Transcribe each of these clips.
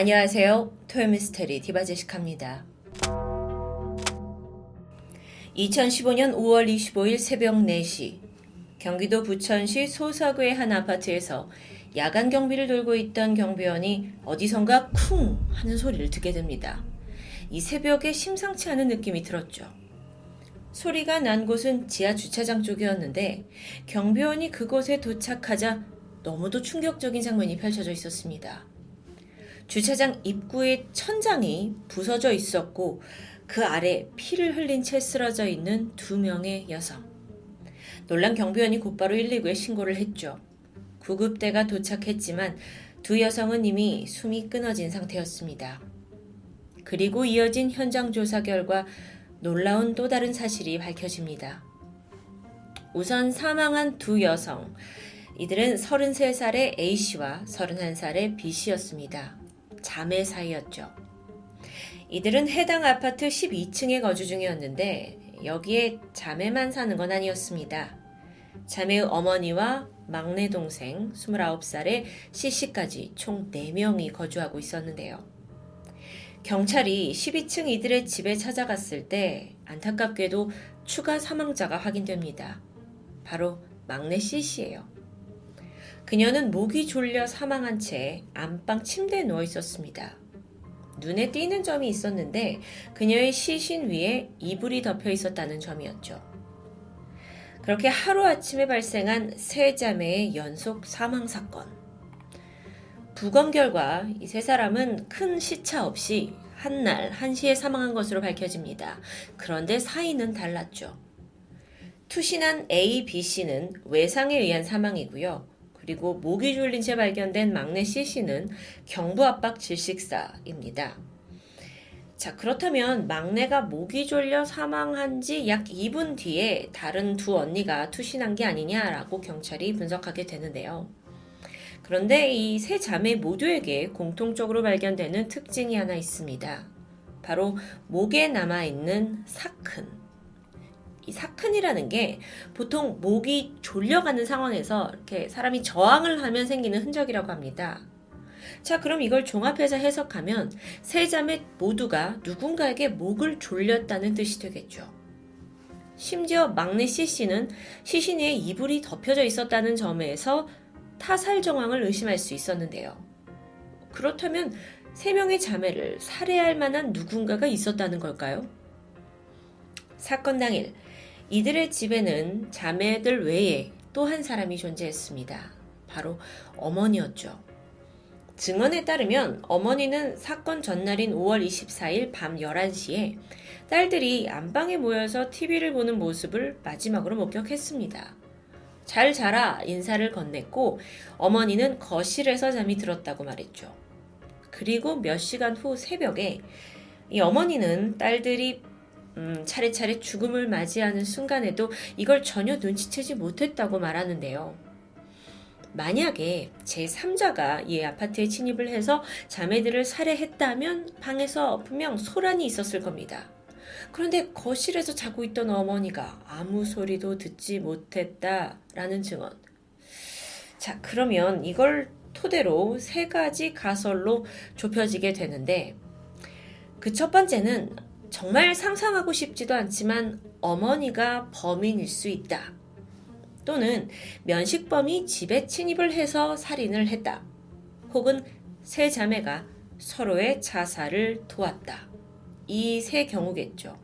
안녕하세요. 토요미스테리 디바제식합니다. 2015년 5월 25일 새벽 4시 경기도 부천시 소사구의 한 아파트에서 야간 경비를 돌고 있던 경비원이 어디선가 쿵 하는 소리를 듣게 됩니다. 이 새벽에 심상치 않은 느낌이 들었죠. 소리가 난 곳은 지하 주차장 쪽이었는데 경비원이 그곳에 도착하자 너무도 충격적인 장면이 펼쳐져 있었습니다. 주차장 입구의 천장이 부서져 있었고 그 아래 피를 흘린 채 쓰러져 있는 두 명의 여성. 놀란 경비원이 곧바로 119에 신고를 했죠. 구급대가 도착했지만 두 여성은 이미 숨이 끊어진 상태였습니다. 그리고 이어진 현장 조사 결과 놀라운 또 다른 사실이 밝혀집니다. 우선 사망한 두 여성. 이들은 33살의 A씨와 31살의 B씨였습니다. 자매 사이였죠. 이들은 해당 아파트 12층에 거주 중이었는데 여기에 자매만 사는 건 아니었습니다. 자매의 어머니와 막내 동생 29살의 C씨까지 총 4명이 거주하고 있었는데요. 경찰이 12층 이들의 집에 찾아갔을 때 안타깝게도 추가 사망자가 확인됩니다. 바로 막내 C씨예요. 그녀는 목이 졸려 사망한 채 안방 침대에 누워 있었습니다. 눈에 띄는 점이 있었는데 그녀의 시신 위에 이불이 덮여 있었다는 점이었죠. 그렇게 하루아침에 발생한 세 자매의 연속 사망 사건. 부검 결과 이 세 사람은 큰 시차 없이 한날 한시에 사망한 것으로 밝혀집니다. 그런데 사인은 달랐죠. 투신한 A, B 씨는 외상에 의한 사망이고요. 그리고 목이 졸린 채 발견된 막내 C씨는 경부 압박 질식사입니다. 자, 그렇다면 막내가 목이 졸려 사망한 지 약 2분 뒤에 다른 두 언니가 투신한 게 아니냐라고 경찰이 분석하게 되는데요. 그런데 이 세 자매 모두에게 공통적으로 발견되는 특징이 하나 있습니다. 바로 목에 남아있는 사큰. 이 사큰이라는 게 보통 목이 졸려가는 상황에서 이렇게 사람이 저항을 하면 생기는 흔적이라고 합니다. 자, 그럼 이걸 종합해서 해석하면 세 자매 모두가 누군가에게 목을 졸렸다는 뜻이 되겠죠. 심지어 막내 C씨는 시신 위에 이불이 덮여져 있었다는 점에서 타살 정황을 의심할 수 있었는데요. 그렇다면 세 명의 자매를 살해할 만한 누군가가 있었다는 걸까요? 사건 당일 이들의 집에는 자매들 외에 또 한 사람이 존재했습니다. 바로 어머니였죠. 증언에 따르면 어머니는 사건 전날인 5월 24일 밤 11시에 딸들이 안방에 모여서 TV를 보는 모습을 마지막으로 목격했습니다. 잘 자라 인사를 건넸고 어머니는 거실에서 잠이 들었다고 말했죠. 그리고 몇 시간 후 새벽에 이 어머니는 딸들이 음, 차례차례 죽음을 맞이하는 순간에도 이걸 전혀 눈치채지 못했다고 말하는데요. 만약에 제3자가 이 아파트에 침입을 해서 자매들을 살해했다면 방에서 분명 소란이 있었을 겁니다. 그런데 거실에서 자고 있던 어머니가 아무 소리도 듣지 못했다라는 증언. 자, 그러면 이걸 토대로 세 가지 가설로 좁혀지게 되는데 그 첫 번째는 정말 상상하고 싶지도 않지만 어머니가 범인일 수 있다. 또는 면식범이 집에 침입을 해서 살인을 했다. 혹은 세 자매가 서로의 자살을 도왔다. 이 세 경우겠죠.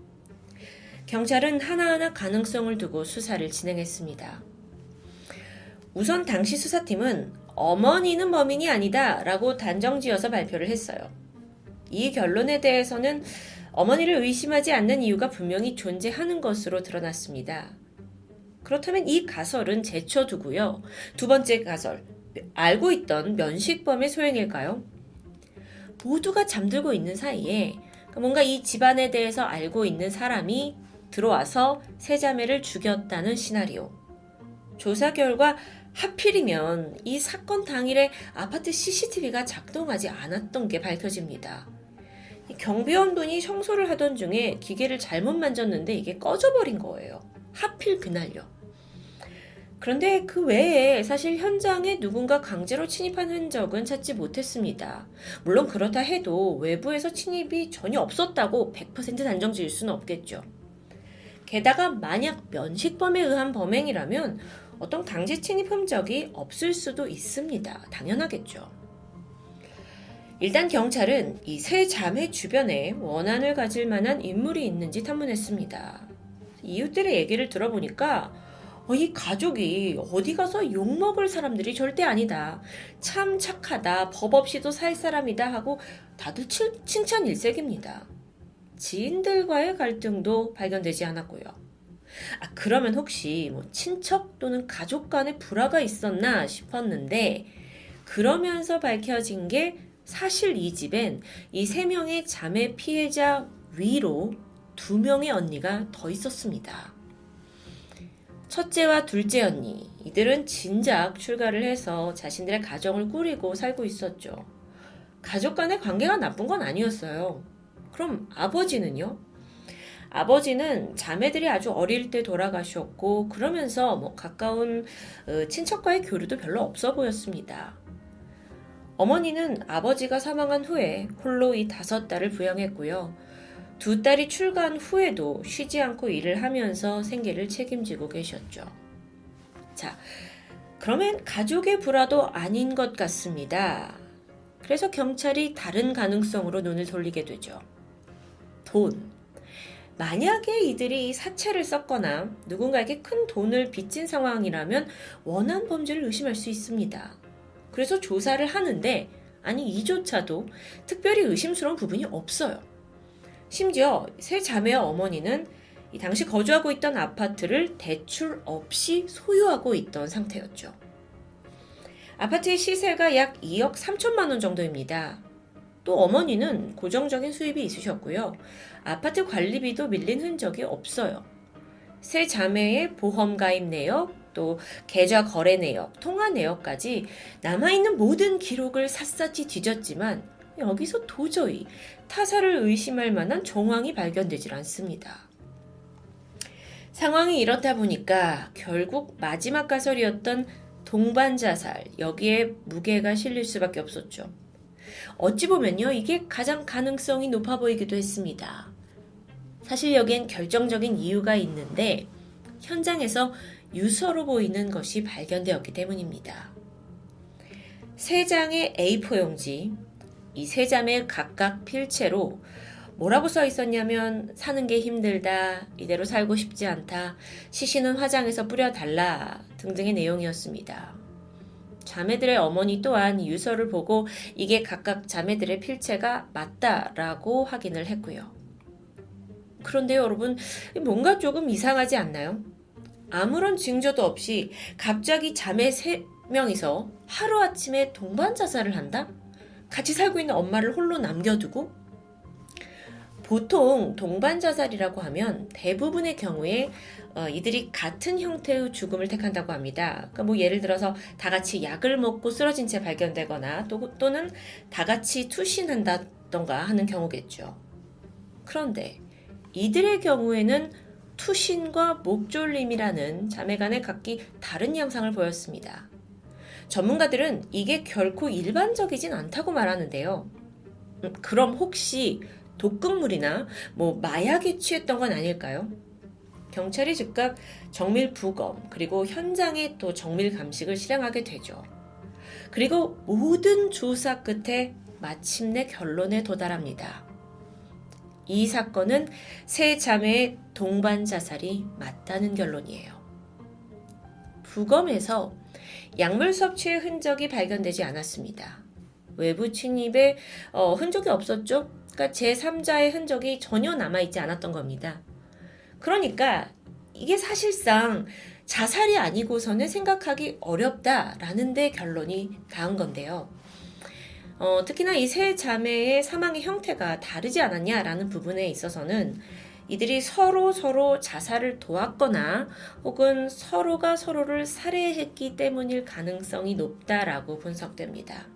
경찰은 하나하나 가능성을 두고 수사를 진행했습니다. 우선 당시 수사팀은 어머니는 범인이 아니다 라고 단정 지어서 발표를 했어요. 이 결론에 대해서는 어머니를 의심하지 않는 이유가 분명히 존재하는 것으로 드러났습니다. 그렇다면 이 가설은 제쳐두고요. 두 번째 가설, 알고 있던 면식범의 소행일까요? 모두가 잠들고 있는 사이에 뭔가 이 집안에 대해서 알고 있는 사람이 들어와서 세 자매를 죽였다는 시나리오. 조사 결과 하필이면 이 사건 당일에 아파트 CCTV가 작동하지 않았던 게 밝혀집니다. 경비원분이 청소를 하던 중에 기계를 잘못 만졌는데 이게 꺼져버린 거예요. 하필 그날요. 그런데 그 외에 사실 현장에 누군가 강제로 침입한 흔적은 찾지 못했습니다. 물론 그렇다 해도 외부에서 침입이 전혀 없었다고 100% 단정 지을 수는 없겠죠. 게다가 만약 면식범에 의한 범행이라면 어떤 강제 침입 흔적이 없을 수도 있습니다. 당연하겠죠. 일단 경찰은 이 세 자매 주변에 원한을 가질 만한 인물이 있는지 탐문했습니다. 이웃들의 얘기를 들어보니까 어, 이 가족이 어디 가서 욕먹을 사람들이 절대 아니다. 참 착하다. 법 없이도 살 사람이다 하고 다들 칭찬 일색입니다. 지인들과의 갈등도 발견되지 않았고요. 아, 그러면 혹시 뭐 친척 또는 가족 간의 불화가 있었나 싶었는데, 그러면서 밝혀진 게 사실 이 집엔 이 세 명의 자매 피해자 위로 두 명의 언니가 더 있었습니다. 첫째와 둘째 언니, 이들은 진작 출가를 해서 자신들의 가정을 꾸리고 살고 있었죠. 가족 간의 관계가 나쁜 건 아니었어요. 그럼 아버지는요? 아버지는 자매들이 아주 어릴 때 돌아가셨고, 그러면서 뭐 가까운 어, 친척과의 교류도 별로 없어 보였습니다. 어머니는 아버지가 사망한 후에 홀로 이 다섯 딸을 부양했고요. 두 딸이 출가한 후에도 쉬지 않고 일을 하면서 생계를 책임지고 계셨죠. 자, 그러면 가족의 불화도 아닌 것 같습니다. 그래서 경찰이 다른 가능성으로 눈을 돌리게 되죠. 돈. 만약에 이들이 사채를 썼거나 누군가에게 큰 돈을 빚진 상황이라면 원한 범죄를 의심할 수 있습니다. 그래서 조사를 하는데, 아니, 이조차도 특별히 의심스러운 부분이 없어요. 심지어 세 자매와 어머니는 이 당시 거주하고 있던 아파트를 대출 없이 소유하고 있던 상태였죠. 아파트의 시세가 약 2억 3천만 원 정도입니다. 또 어머니는 고정적인 수입이 있으셨고요. 아파트 관리비도 밀린 흔적이 없어요. 세 자매의 보험 가입 내역, 또 계좌 거래 내역, 통화 내역까지 남아있는 모든 기록을 샅샅이 뒤졌지만 여기서 도저히 타사를 의심할 만한 정황이 발견되질 않습니다. 상황이 이렇다 보니까 결국 마지막 가설이었던 동반 자살, 여기에 무게가 실릴 수밖에 없었죠. 어찌 보면요, 이게 가장 가능성이 높아 보이기도 했습니다. 사실 여기엔 결정적인 이유가 있는데, 현장에서 유서로 보이는 것이 발견되었기 때문입니다. 세 장의 A4 용지, 이세 자매 각각 필체로 뭐라고 써 있었냐면 사는 게 힘들다, 이대로 살고 싶지 않다, 시신은 화장해서 뿌려달라 등등의 내용이었습니다. 자매들의 어머니 또한 유서를 보고 이게 각각 자매들의 필체가 맞다라고 확인을 했고요. 그런데 여러분, 뭔가 조금 이상하지 않나요? 아무런 징조도 없이 갑자기 자매 세 명이서 하루아침에 동반 자살을 한다? 같이 살고 있는 엄마를 홀로 남겨두고 보통 동반 자살이라고 하면 대부분의 경우에 어, 이들이 같은 형태의 죽음을 택한다고 합니다. 그러니까 뭐 예를 들어서 다 같이 약을 먹고 쓰러진 채 발견되거나 또, 또는 다 같이 투신한다던가 하는 경우겠죠. 그런데 이들의 경우에는 투신과 목졸림이라는 자매간의 각기 다른 양상을 보였습니다. 전문가들은 이게 결코 일반적이진 않다고 말하는데요. 음, 그럼 혹시 독극물이나 뭐 마약에 취했던 건 아닐까요? 경찰이 즉각 정밀 부검 그리고 현장에 또 정밀 감식을 실행하게 되죠. 그리고 모든 조사 끝에 마침내 결론에 도달합니다. 이 사건은 세 자매의 동반 자살이 맞다는 결론이에요. 부검에서 약물 섭취의 흔적이 발견되지 않았습니다. 외부 침입에 어, 흔적이 없었죠? 그러니까 제3자의 흔적이 전혀 남아있지 않았던 겁니다. 그러니까 이게 사실상 자살이 아니고서는 생각하기 어렵다라는 데 결론이 닿은 건데요. 어, 특히나 이 세 자매의 사망의 형태가 다르지 않았냐라는 부분에 있어서는 이들이 서로 서로 자살을 도왔거나 혹은 서로가 서로를 살해했기 때문일 가능성이 높다라고 분석됩니다.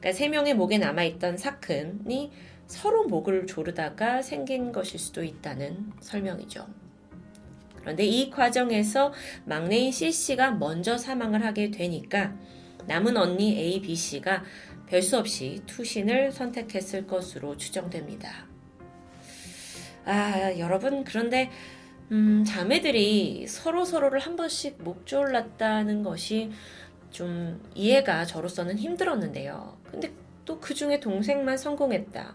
그러니까 세 명의 목에 남아있던 사큰이 서로 목을 조르다가 생긴 것일 수도 있다는 설명이죠. 그런데 이 과정에서 막내인 C씨가 먼저 사망을 하게 되니까 남은 언니 A, B씨가 별수 없이 투신을 선택했을 것으로 추정됩니다. 아, 여러분, 그런데, 음, 자매들이 서로 서로를 한 번씩 목졸랐다는 것이 좀 이해가 저로서는 힘들었는데요. 근데 또 그 중에 동생만 성공했다.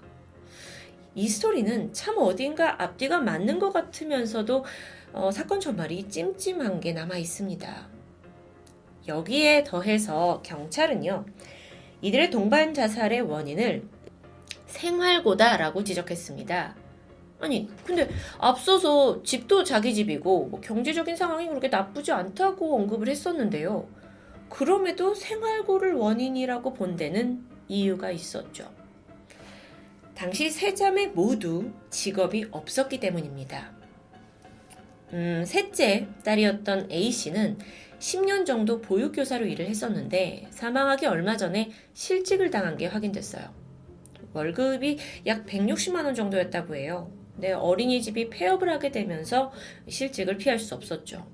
이 스토리는 참 어딘가 앞뒤가 맞는 것 같으면서도 어, 사건 전말이 찜찜한 게 남아 있습니다. 여기에 더해서 경찰은요, 이들의 동반 자살의 원인을 생활고다라고 지적했습니다. 아니, 근데 앞서서 집도 자기 집이고 뭐 경제적인 상황이 그렇게 나쁘지 않다고 언급을 했었는데요. 그럼에도 생활고를 원인이라고 본 데는 이유가 있었죠. 당시 세 자매 모두 직업이 없었기 때문입니다. 음, 셋째 딸이었던 A씨는 10년 정도 보육교사로 일을 했었는데 사망하기 얼마 전에 실직을 당한 게 확인됐어요. 월급이 약 160만 원 정도였다고 해요. 네, 어린이집이 폐업을 하게 되면서 실직을 피할 수 없었죠.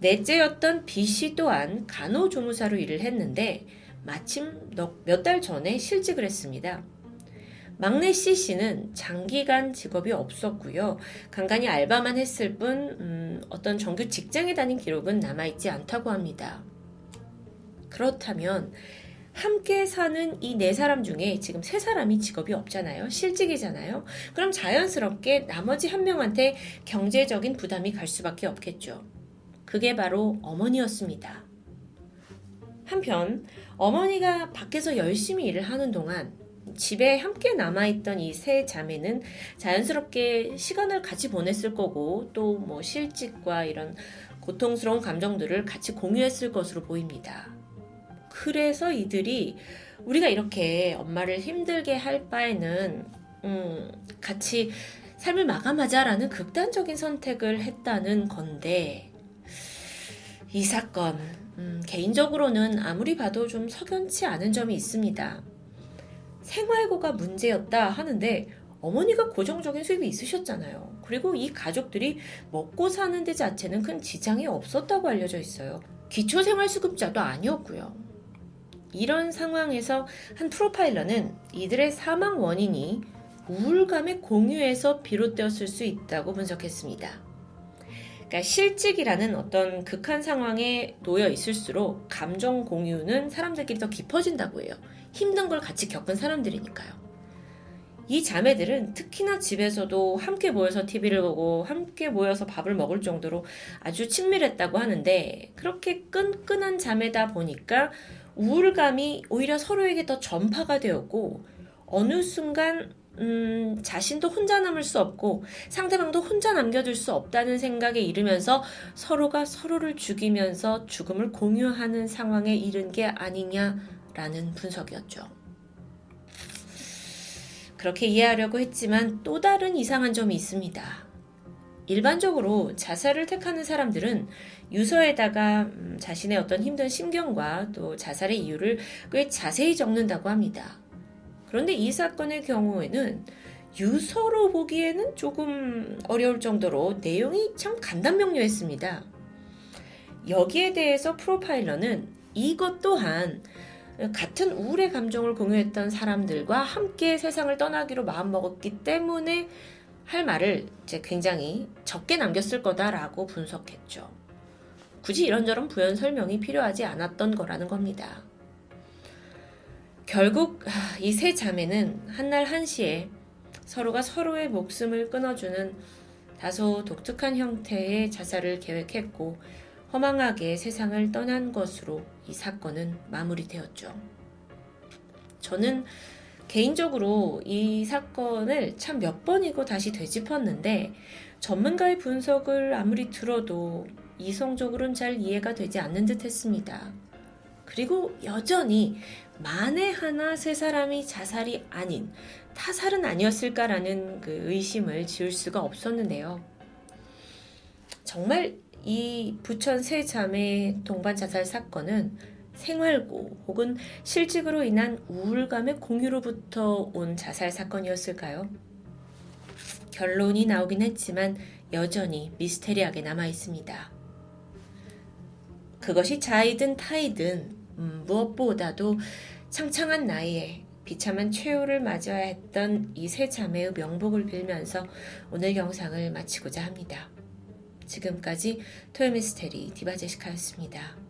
넷째였던 B씨 또한 간호조무사로 일을 했는데 마침 몇 달 전에 실직을 했습니다. 막내 C씨는 장기간 직업이 없었고요. 간간히 알바만 했을 뿐 음, 어떤 정규 직장에 다닌 기록은 남아있지 않다고 합니다. 그렇다면 함께 사는 이 네 사람 중에 지금 세 사람이 직업이 없잖아요. 실직이잖아요. 그럼 자연스럽게 나머지 한 명한테 경제적인 부담이 갈 수밖에 없겠죠. 그게 바로 어머니였습니다. 한편 어머니가 밖에서 열심히 일을 하는 동안 집에 함께 남아있던 이 세 자매는 자연스럽게 시간을 같이 보냈을 거고 또 뭐 실직과 이런 고통스러운 감정들을 같이 공유했을 것으로 보입니다. 그래서 이들이 우리가 이렇게 엄마를 힘들게 할 바에는 음, 같이 삶을 마감하자라는 극단적인 선택을 했다는 건데 이 사건 음, 개인적으로는 아무리 봐도 좀 석연치 않은 점이 있습니다. 생활고가 문제였다 하는데 어머니가 고정적인 수입이 있으셨잖아요. 그리고 이 가족들이 먹고 사는 데 자체는 큰 지장이 없었다고 알려져 있어요. 기초생활수급자도 아니었고요. 이런 상황에서 한 프로파일러는 이들의 사망 원인이 우울감의 공유에서 비롯되었을 수 있다고 분석했습니다. 그러니까 실직이라는 어떤 극한 상황에 놓여 있을수록 감정 공유는 사람들끼리 더 깊어진다고 해요. 힘든 걸 같이 겪은 사람들이니까요. 이 자매들은 특히나 집에서도 함께 모여서 TV를 보고 함께 모여서 밥을 먹을 정도로 아주 친밀했다고 하는데 그렇게 끈끈한 자매다 보니까 우울감이 오히려 서로에게 더 전파가 되었고 어느 순간 음, 자신도 혼자 남을 수 없고 상대방도 혼자 남겨둘 수 없다는 생각에 이르면서 서로가 서로를 죽이면서 죽음을 공유하는 상황에 이른 게 아니냐라는 분석이었죠. 그렇게 이해하려고 했지만 또 다른 이상한 점이 있습니다. 일반적으로 자살을 택하는 사람들은 유서에다가 음, 자신의 어떤 힘든 심경과 또 자살의 이유를 꽤 자세히 적는다고 합니다. 그런데 이 사건의 경우에는 유서로 보기에는 조금 어려울 정도로 내용이 참 간단명료했습니다. 여기에 대해서 프로파일러는 이것 또한 같은 우울의 감정을 공유했던 사람들과 함께 세상을 떠나기로 마음먹었기 때문에 할 말을 이제 굉장히 적게 남겼을 거다라고 분석했죠. 굳이 이런저런 부연 설명이 필요하지 않았던 거라는 겁니다. 결국 이 세 자매는 한날 한시에 서로가 서로의 목숨을 끊어주는 다소 독특한 형태의 자살을 계획했고 허망하게 세상을 떠난 것으로 이 사건은 마무리되었죠. 저는 개인적으로 이 사건을 참 몇 번이고 다시 되짚었는데 전문가의 분석을 아무리 들어도 이성적으로는 잘 이해가 되지 않는 듯 했습니다. 그리고 여전히 만에 하나 세 사람이 자살이 아닌 타살은 아니었을까라는 그 의심을 지울 수가 없었는데요. 정말 이 부천 세 자매 동반 자살 사건은 생활고 혹은 실직으로 인한 우울감의 공유로부터 온 자살 사건이었을까요? 결론이 나오긴 했지만 여전히 미스테리하게 남아 있습니다. 그것이 자이든 타이든 음, 무엇보다도 창창한 나이에 비참한 최후를 맞아야 했던 이 세 자매의 명복을 빌면서 오늘 영상을 마치고자 합니다. 지금까지 토요미스테리 디바제시카였습니다.